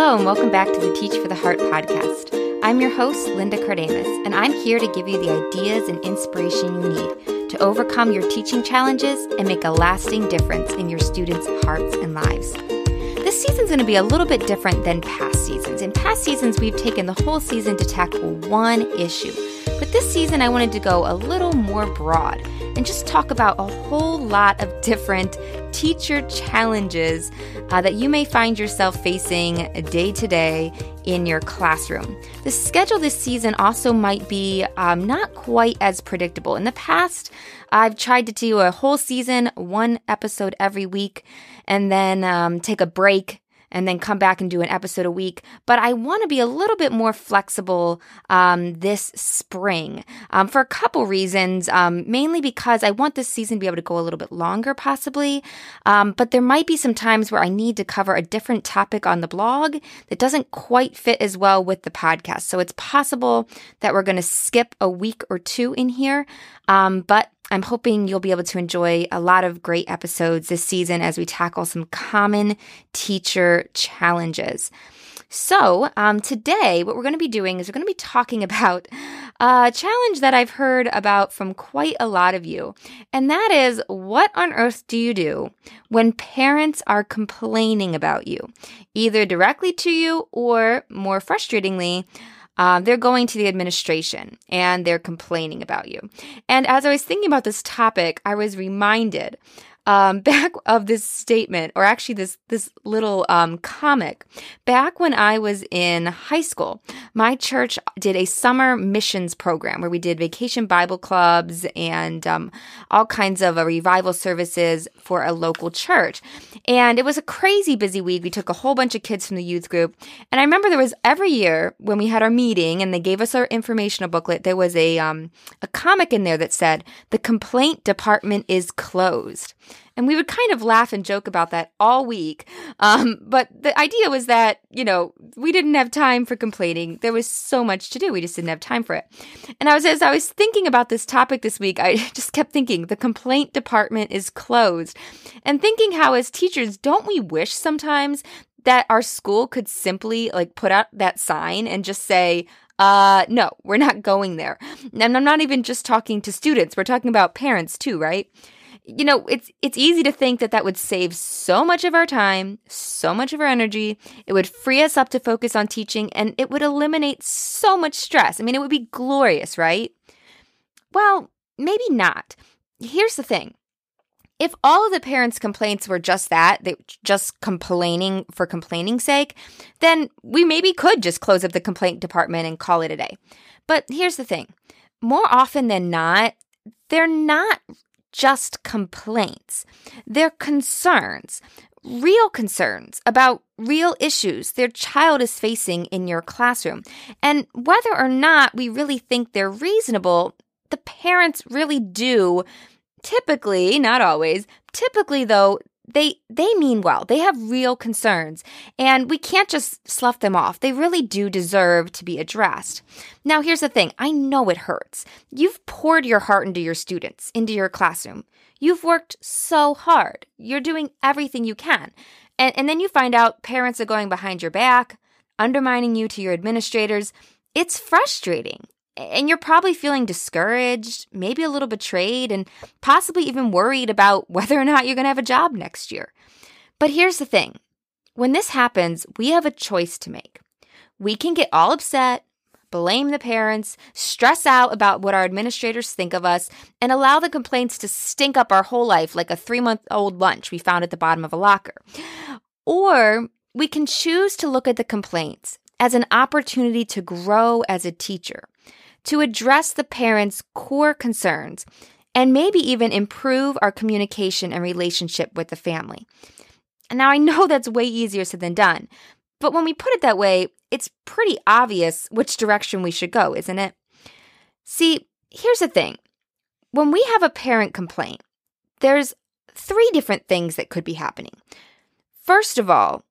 Hello, and welcome back to the Teach for the Heart podcast. I'm your host, Linda Kardamis, and I'm here to give you the ideas and inspiration you need to overcome your teaching challenges and make a lasting difference in your students' hearts and lives. This season's going to be a little bit different than past seasons. In past seasons, we've taken the whole season to tackle one issue. But this season, I wanted to go a little more broad and just talk about a whole lot of different teacher challenges uh, that you may find yourself facing day to day in your classroom. The schedule this season also might be um, not quite as predictable. In the past, I've tried to do a whole season, one episode every week, and then um, take a break and then come back and do an episode a week. But I want to be a little bit more flexible um, this spring um, for a couple reasons. Um, mainly because I want this season to be able to go a little bit longer, possibly. Um, but there might be some times where I need to cover a different topic on the blog that doesn't quite fit as well with the podcast. So it's possible that we're going to skip a week or two in here. Um, but I'm hoping you'll be able to enjoy a lot of great episodes this season as we tackle some common teacher challenges. So, um, today, what we're going to be doing is we're going to be talking about a challenge that I've heard about from quite a lot of you. And that is what on earth do you do when parents are complaining about you, either directly to you or more frustratingly, um, they're going to the administration and they're complaining about you. And as I was thinking about this topic, I was reminded um, back of this statement, or actually this this little um, comic. Back when I was in high school, my church did a summer missions program where we did vacation Bible clubs and um, all kinds of uh, revival services for a local church. And it was a crazy busy week. We took a whole bunch of kids from the youth group, and I remember there was every year when we had our meeting and they gave us our informational booklet. There was a um, a comic in there that said the complaint department is closed. And we would kind of laugh and joke about that all week. Um, but the idea was that, you know, we didn't have time for complaining. There was so much to do. We just didn't have time for it. And I was, as I was thinking about this topic this week, I just kept thinking the complaint department is closed and thinking how as teachers, don't we wish sometimes that our school could simply like put out that sign and just say, uh, no, we're not going there. And I'm not even just talking to students. We're talking about parents too, right? You know, it's it's easy to think that that would save so much of our time, so much of our energy. It would free us up to focus on teaching and it would eliminate so much stress. I mean, it would be glorious, right? Well, maybe not. Here's the thing. If all of the parents' complaints were just that, they just complaining for complaining's sake, then we maybe could just close up the complaint department and call it a day. But here's the thing. More often than not, they're not just complaints. They're concerns, real concerns about real issues their child is facing in your classroom. And whether or not we really think they're reasonable, the parents really do typically, not always, typically though, they they mean well. They have real concerns and we can't just slough them off. They really do deserve to be addressed. Now here's the thing. I know it hurts. You've poured your heart into your students, into your classroom. You've worked so hard. You're doing everything you can. And and then you find out parents are going behind your back, undermining you to your administrators. It's frustrating and you're probably feeling discouraged, maybe a little betrayed, and possibly even worried about whether or not you're going to have a job next year. But here's the thing when this happens, we have a choice to make. We can get all upset, blame the parents, stress out about what our administrators think of us, and allow the complaints to stink up our whole life like a three month old lunch we found at the bottom of a locker. Or we can choose to look at the complaints as an opportunity to grow as a teacher to address the parents' core concerns and maybe even improve our communication and relationship with the family. Now, I know that's way easier said than done, but when we put it that way, it's pretty obvious which direction we should go, isn't it? See, here's the thing when we have a parent complaint, there's three different things that could be happening. First of all,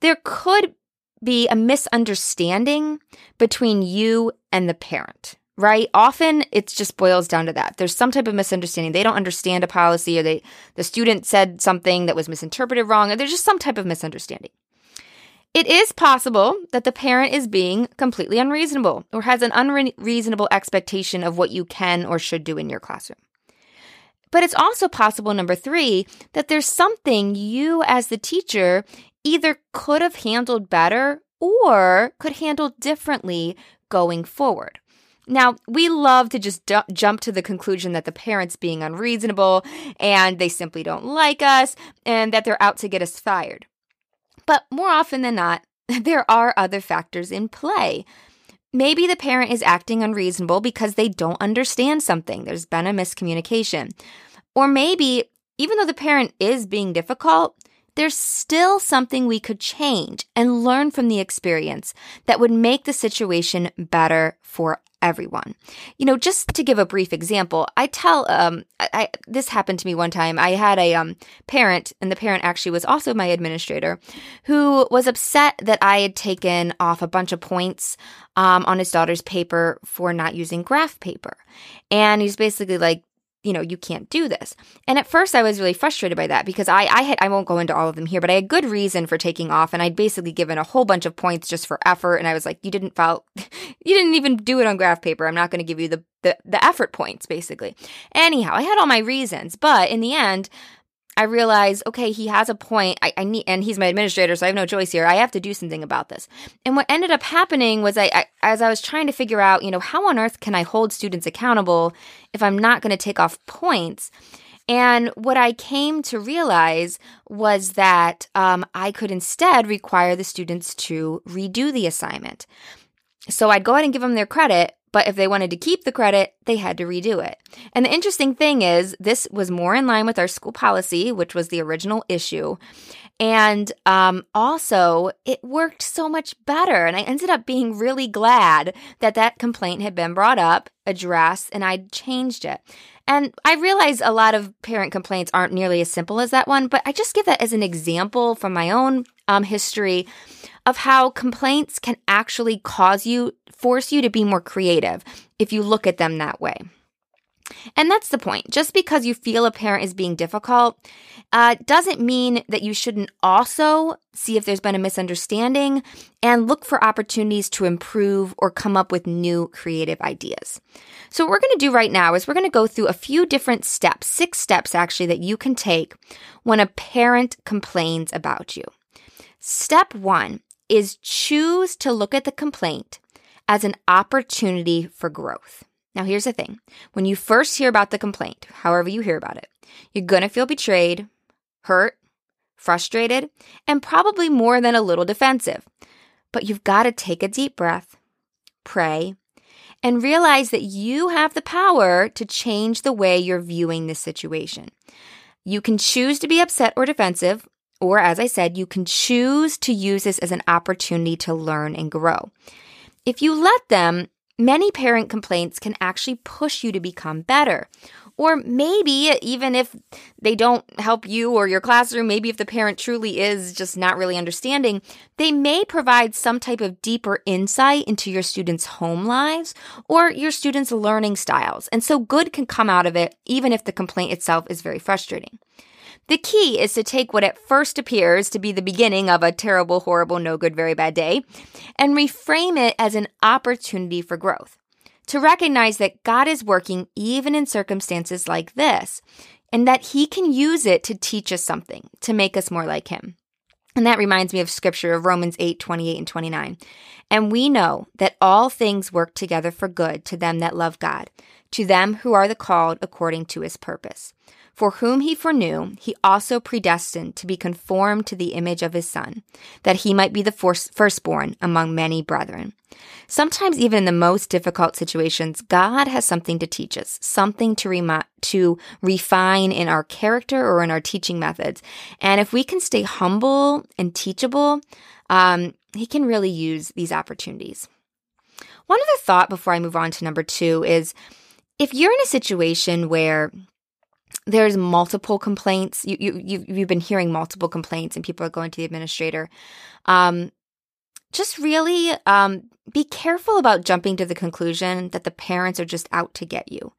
there could be a misunderstanding between you and the parent, right? Often it just boils down to that. There's some type of misunderstanding. They don't understand a policy or they the student said something that was misinterpreted wrong or there's just some type of misunderstanding. It is possible that the parent is being completely unreasonable or has an unreasonable expectation of what you can or should do in your classroom. But it's also possible, number three, that there's something you as the teacher either could have handled better or could handle differently going forward. Now, we love to just d- jump to the conclusion that the parents being unreasonable and they simply don't like us and that they're out to get us fired. But more often than not, there are other factors in play. Maybe the parent is acting unreasonable because they don't understand something. There's been a miscommunication. Or maybe, even though the parent is being difficult, there's still something we could change and learn from the experience that would make the situation better for everyone. You know, just to give a brief example, I tell um I, this happened to me one time. I had a um parent and the parent actually was also my administrator who was upset that I had taken off a bunch of points um on his daughter's paper for not using graph paper. And he's basically like you know, you can't do this. And at first I was really frustrated by that because I, I had, I won't go into all of them here, but I had good reason for taking off and I'd basically given a whole bunch of points just for effort. And I was like, you didn't file, you didn't even do it on graph paper. I'm not going to give you the, the, the effort points basically. Anyhow, I had all my reasons, but in the end, I realized, okay, he has a point. I, I, need, and he's my administrator, so I have no choice here. I have to do something about this. And what ended up happening was, I, I as I was trying to figure out, you know, how on earth can I hold students accountable if I'm not going to take off points? And what I came to realize was that um, I could instead require the students to redo the assignment. So I'd go ahead and give them their credit, but if they wanted to keep the credit, they had to redo it. And the interesting thing is, this was more in line with our school policy, which was the original issue. And um, also, it worked so much better. And I ended up being really glad that that complaint had been brought up, addressed, and I changed it. And I realize a lot of parent complaints aren't nearly as simple as that one, but I just give that as an example from my own um, history of how complaints can actually cause you, force you to be more creative if you look at them that way. And that's the point. Just because you feel a parent is being difficult uh, doesn't mean that you shouldn't also see if there's been a misunderstanding and look for opportunities to improve or come up with new creative ideas. So, what we're going to do right now is we're going to go through a few different steps, six steps actually, that you can take when a parent complains about you. Step one is choose to look at the complaint as an opportunity for growth. Now, here's the thing when you first hear about the complaint, however you hear about it, you're to feel betrayed, hurt, frustrated, and probably more than a little defensive. But you've got to take a deep breath, pray, and realize that you have the power to change the way you're viewing this situation. You can choose to be upset or defensive, or, as I said, you can choose to use this as an opportunity to learn and grow. If you let them, many parent complaints can actually push you to become better. Or maybe even if they don't help you or your classroom, maybe if the parent truly is just not really understanding, they may provide some type of deeper insight into your students' home lives or your students' learning styles. And so good can come out of it, even if the complaint itself is very frustrating. The key is to take what at first appears to be the beginning of a terrible, horrible, no good, very bad day and reframe it as an opportunity for growth. To recognize that God is working even in circumstances like this and that He can use it to teach us something, to make us more like Him. And that reminds me of scripture of Romans 8, 28 and 29. And we know that all things work together for good to them that love God, to them who are the called according to his purpose. For whom he foreknew, he also predestined to be conformed to the image of his Son, that he might be the firstborn among many brethren. Sometimes, even in the most difficult situations, God has something to teach us, something to, to refine in our character or in our teaching methods. And if we can stay humble and teachable, um, he can really use these opportunities. One other thought before I move on to number two is if you're in a situation where there's multiple complaints. You, you, you've, you've been hearing multiple complaints and people are going to the administrator. Um, just really um, be careful about jumping to the conclusion that the parents are just out to get you.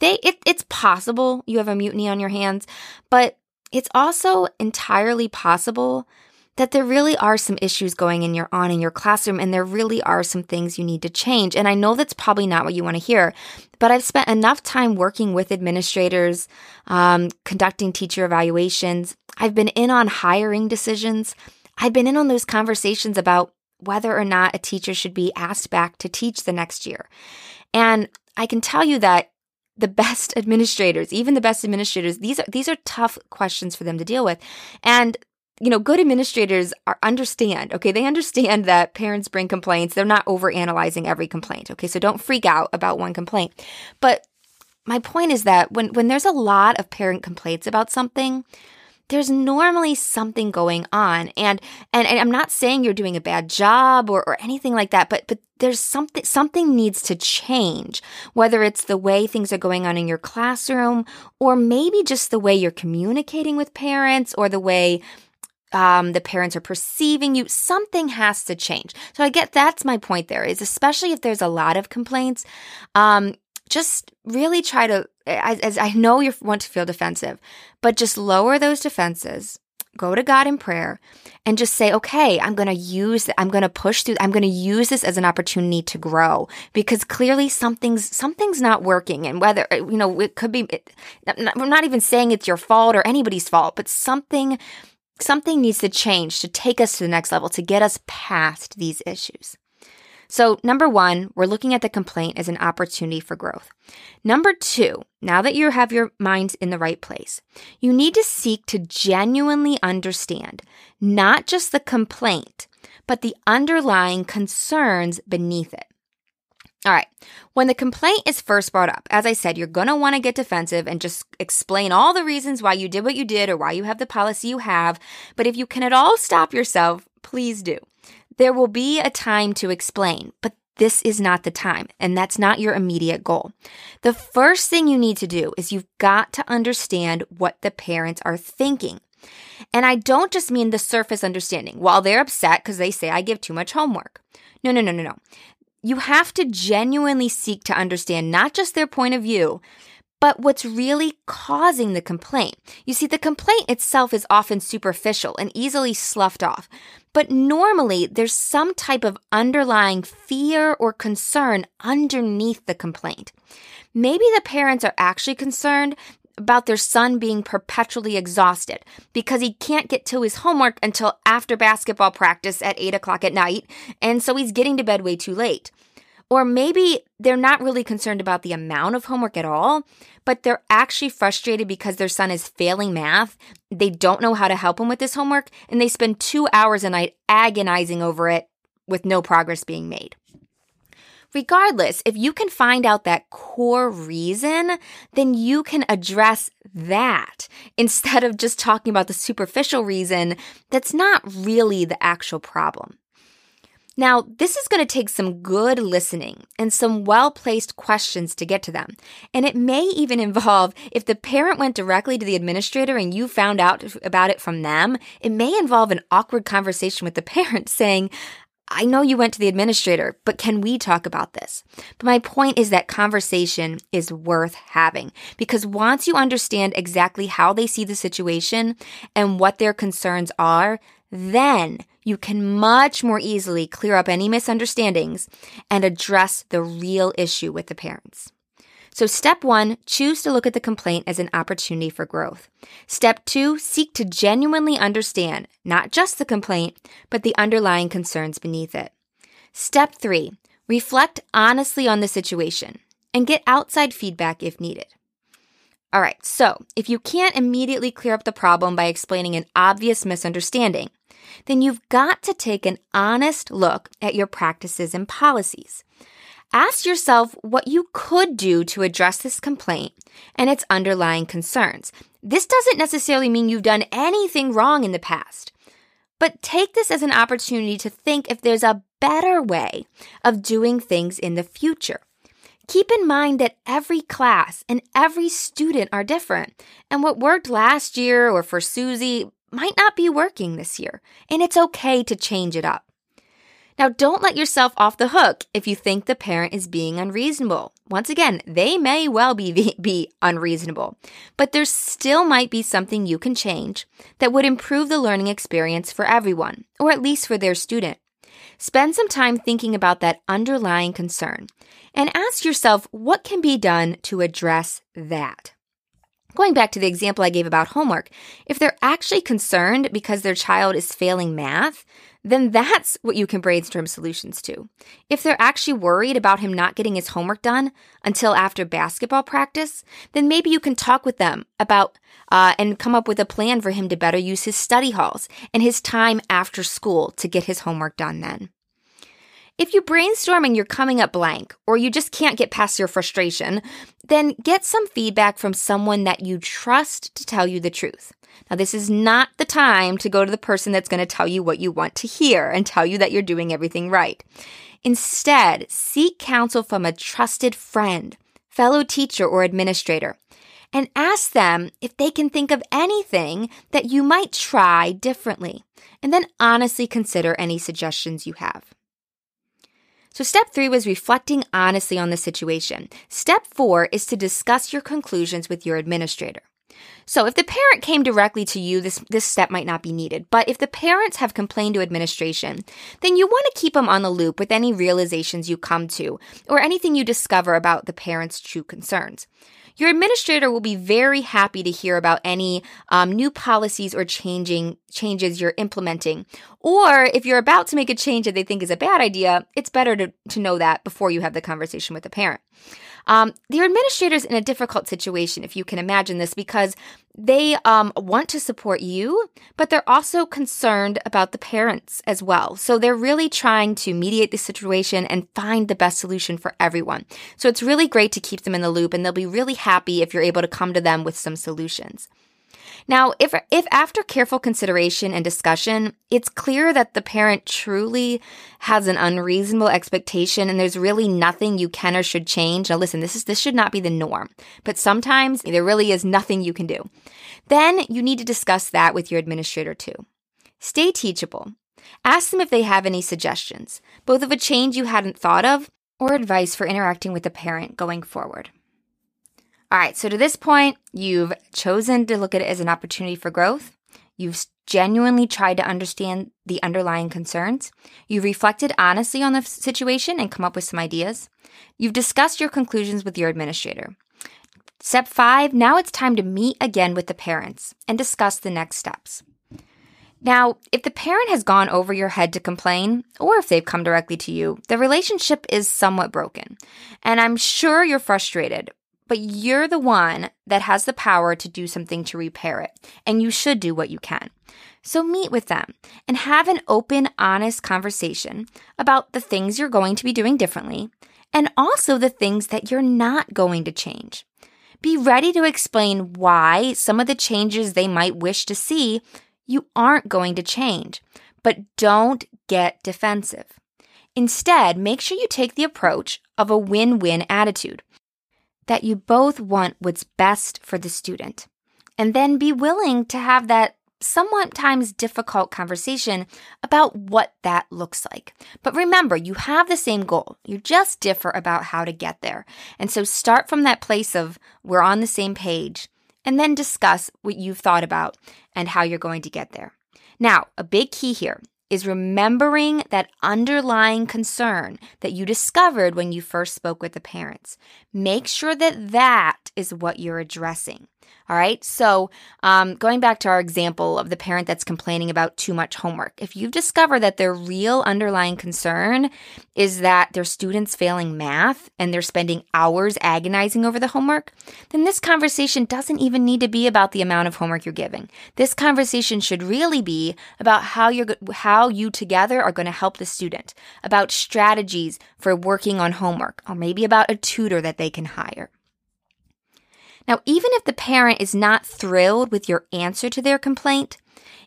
They, it, it's possible you have a mutiny on your hands, but it's also entirely possible that there really are some issues going in your on in your classroom and there really are some things you need to change. And I know that's probably not what you want to hear, but I've spent enough time working with administrators, um, conducting teacher evaluations. I've been in on hiring decisions. I've been in on those conversations about whether or not a teacher should be asked back to teach the next year. And I can tell you that the best administrators, even the best administrators, these are these are tough questions for them to deal with. And you know, good administrators are understand, okay? They understand that parents bring complaints. They're not over analyzing every complaint, okay? So don't freak out about one complaint. But my point is that when, when there's a lot of parent complaints about something, there's normally something going on. And, and, and I'm not saying you're doing a bad job or, or anything like that, but, but there's something, something needs to change, whether it's the way things are going on in your classroom or maybe just the way you're communicating with parents or the way um, the parents are perceiving you. Something has to change. So I get that's my point there is especially if there's a lot of complaints, um, just really try to, as, as I know you want to feel defensive, but just lower those defenses go to God in prayer and just say, okay, I'm going to use, I'm going to push through, I'm going to use this as an opportunity to grow because clearly something's, something's not working. And whether, you know, it could be, I'm not even saying it's your fault or anybody's fault, but something Something needs to change to take us to the next level, to get us past these issues. So, number one, we're looking at the complaint as an opportunity for growth. Number two, now that you have your minds in the right place, you need to seek to genuinely understand not just the complaint, but the underlying concerns beneath it. All right. When the complaint is first brought up, as I said, you're going to want to get defensive and just explain all the reasons why you did what you did or why you have the policy you have. But if you can at all stop yourself, please do. There will be a time to explain, but this is not the time, and that's not your immediate goal. The first thing you need to do is you've got to understand what the parents are thinking. And I don't just mean the surface understanding while they're upset because they say I give too much homework. No, no, no, no, no. You have to genuinely seek to understand not just their point of view, but what's really causing the complaint. You see, the complaint itself is often superficial and easily sloughed off. But normally, there's some type of underlying fear or concern underneath the complaint. Maybe the parents are actually concerned about their son being perpetually exhausted because he can't get to his homework until after basketball practice at 8 o'clock at night, and so he's getting to bed way too late. Or maybe they're not really concerned about the amount of homework at all, but they're actually frustrated because their son is failing math. They don't know how to help him with this homework, and they spend two hours a night agonizing over it with no progress being made. Regardless, if you can find out that core reason, then you can address that instead of just talking about the superficial reason that's not really the actual problem. Now, this is going to take some good listening and some well placed questions to get to them. And it may even involve, if the parent went directly to the administrator and you found out about it from them, it may involve an awkward conversation with the parent saying, I know you went to the administrator, but can we talk about this? But my point is that conversation is worth having because once you understand exactly how they see the situation and what their concerns are, then you can much more easily clear up any misunderstandings and address the real issue with the parents. So step one, choose to look at the complaint as an opportunity for growth. Step two, seek to genuinely understand not just the complaint, but the underlying concerns beneath it. Step three, reflect honestly on the situation and get outside feedback if needed. All right, so if you can't immediately clear up the problem by explaining an obvious misunderstanding, then you've got to take an honest look at your practices and policies. Ask yourself what you could do to address this complaint and its underlying concerns. This doesn't necessarily mean you've done anything wrong in the past, but take this as an opportunity to think if there's a better way of doing things in the future. Keep in mind that every class and every student are different, and what worked last year or for Susie might not be working this year, and it's okay to change it up. Now, don't let yourself off the hook if you think the parent is being unreasonable. Once again, they may well be, be unreasonable, but there still might be something you can change that would improve the learning experience for everyone, or at least for their student. Spend some time thinking about that underlying concern and ask yourself what can be done to address that. Going back to the example I gave about homework, if they're actually concerned because their child is failing math, then that's what you can brainstorm solutions to. If they're actually worried about him not getting his homework done until after basketball practice, then maybe you can talk with them about uh, and come up with a plan for him to better use his study halls and his time after school to get his homework done then. If you brainstorm and you're coming up blank, or you just can't get past your frustration, then get some feedback from someone that you trust to tell you the truth. Now, this is not the time to go to the person that's going to tell you what you want to hear and tell you that you're doing everything right. Instead, seek counsel from a trusted friend, fellow teacher, or administrator, and ask them if they can think of anything that you might try differently, and then honestly consider any suggestions you have. So, step three was reflecting honestly on the situation. Step four is to discuss your conclusions with your administrator. So if the parent came directly to you, this, this step might not be needed. But if the parents have complained to administration, then you want to keep them on the loop with any realizations you come to or anything you discover about the parent's true concerns. Your administrator will be very happy to hear about any um, new policies or changing changes you're implementing. Or if you're about to make a change that they think is a bad idea, it's better to, to know that before you have the conversation with the parent. Um, the administrator's in a difficult situation, if you can imagine this, because they um, want to support you, but they're also concerned about the parents as well. So they're really trying to mediate the situation and find the best solution for everyone. So it's really great to keep them in the loop, and they'll be really happy if you're able to come to them with some solutions. Now, if, if after careful consideration and discussion, it's clear that the parent truly has an unreasonable expectation and there's really nothing you can or should change. Now, listen, this is, this should not be the norm, but sometimes there really is nothing you can do. Then you need to discuss that with your administrator too. Stay teachable. Ask them if they have any suggestions, both of a change you hadn't thought of or advice for interacting with the parent going forward. All right, so to this point, you've chosen to look at it as an opportunity for growth. You've genuinely tried to understand the underlying concerns. You've reflected honestly on the situation and come up with some ideas. You've discussed your conclusions with your administrator. Step five, now it's time to meet again with the parents and discuss the next steps. Now, if the parent has gone over your head to complain, or if they've come directly to you, the relationship is somewhat broken. And I'm sure you're frustrated, but you're the one that has the power to do something to repair it, and you should do what you can. So meet with them and have an open, honest conversation about the things you're going to be doing differently and also the things that you're not going to change. Be ready to explain why some of the changes they might wish to see you aren't going to change, but don't get defensive. Instead, make sure you take the approach of a win win attitude that you both want what's best for the student. And then be willing to have that somewhat times difficult conversation about what that looks like. But remember, you have the same goal. You just differ about how to get there. And so start from that place of we're on the same page and then discuss what you've thought about and how you're going to get there. Now, a big key here is remembering that underlying concern that you discovered when you first spoke with the parents. Make sure that that is what you're addressing. All right. So, um, going back to our example of the parent that's complaining about too much homework, if you discover that their real underlying concern is that their students failing math and they're spending hours agonizing over the homework, then this conversation doesn't even need to be about the amount of homework you're giving. This conversation should really be about how you're how you together are going to help the student, about strategies for working on homework, or maybe about a tutor that they can hire. Now, even if the parent is not thrilled with your answer to their complaint,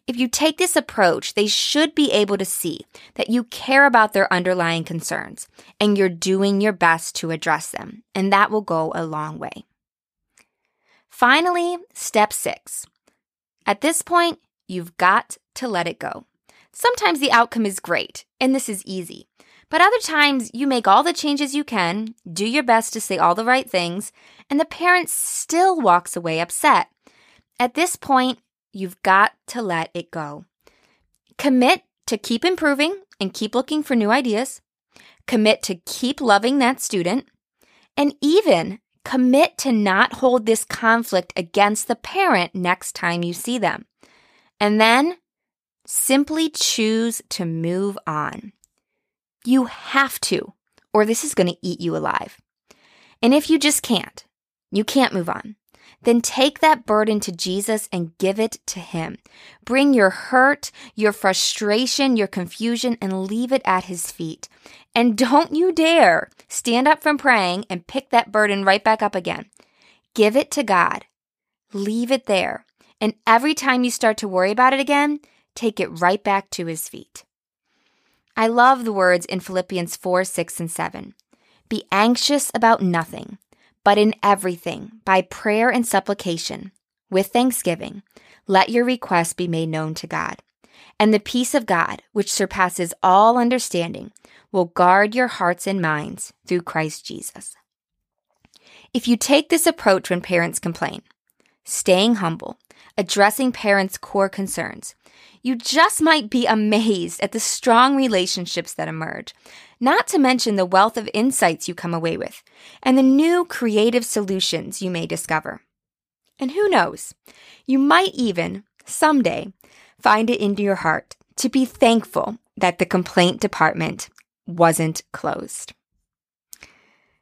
if you take this approach, they should be able to see that you care about their underlying concerns and you're doing your best to address them, and that will go a long way. Finally, step six. At this point, you've got to let it go. Sometimes the outcome is great, and this is easy. But other times, you make all the changes you can, do your best to say all the right things, and the parent still walks away upset. At this point, you've got to let it go. Commit to keep improving and keep looking for new ideas. Commit to keep loving that student. And even commit to not hold this conflict against the parent next time you see them. And then simply choose to move on. You have to, or this is going to eat you alive. And if you just can't, you can't move on, then take that burden to Jesus and give it to Him. Bring your hurt, your frustration, your confusion, and leave it at His feet. And don't you dare stand up from praying and pick that burden right back up again. Give it to God. Leave it there. And every time you start to worry about it again, take it right back to His feet. I love the words in Philippians 4, 6, and 7. Be anxious about nothing, but in everything, by prayer and supplication, with thanksgiving, let your requests be made known to God. And the peace of God, which surpasses all understanding, will guard your hearts and minds through Christ Jesus. If you take this approach when parents complain, staying humble, addressing parents' core concerns, you just might be amazed at the strong relationships that emerge, not to mention the wealth of insights you come away with and the new creative solutions you may discover. And who knows, you might even, someday, find it into your heart to be thankful that the complaint department wasn't closed.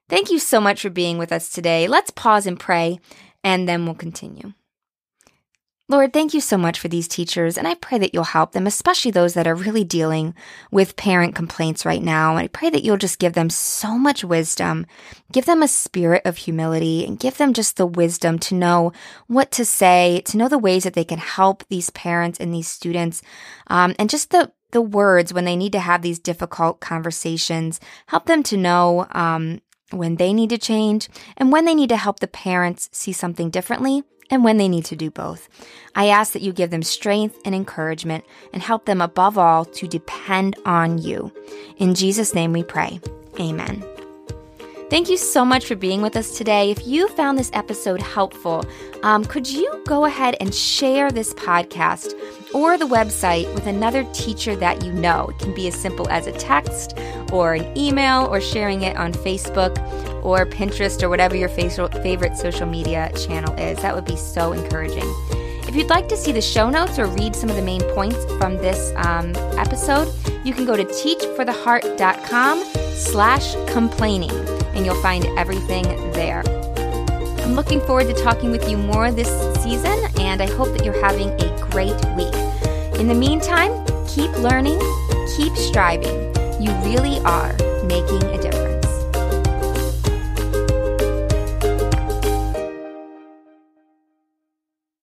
Thank you so much for being with us today. Let's pause and pray, and then we'll continue. Lord, thank you so much for these teachers, and I pray that you'll help them, especially those that are really dealing with parent complaints right now. And I pray that you'll just give them so much wisdom, give them a spirit of humility, and give them just the wisdom to know what to say, to know the ways that they can help these parents and these students, um, and just the the words when they need to have these difficult conversations. Help them to know um, when they need to change and when they need to help the parents see something differently and when they need to do both. I ask that you give them strength and encouragement and help them above all to depend on you. In Jesus' name we pray. Amen. Thank you so much for being with us today. If you found this episode helpful, um, could you go ahead and share this podcast or the website with another teacher that you know? It can be as simple as a text or an email or sharing it on Facebook or Pinterest or whatever your favorite social media channel is. That would be so encouraging. If you'd like to see the show notes or read some of the main points from this um, episode, you can go to teachfortheheart.com slash complaining and you'll find everything there. I'm looking forward to talking with you more this season, and I hope that you're having a great week. In the meantime, keep learning, keep striving. You really are making a difference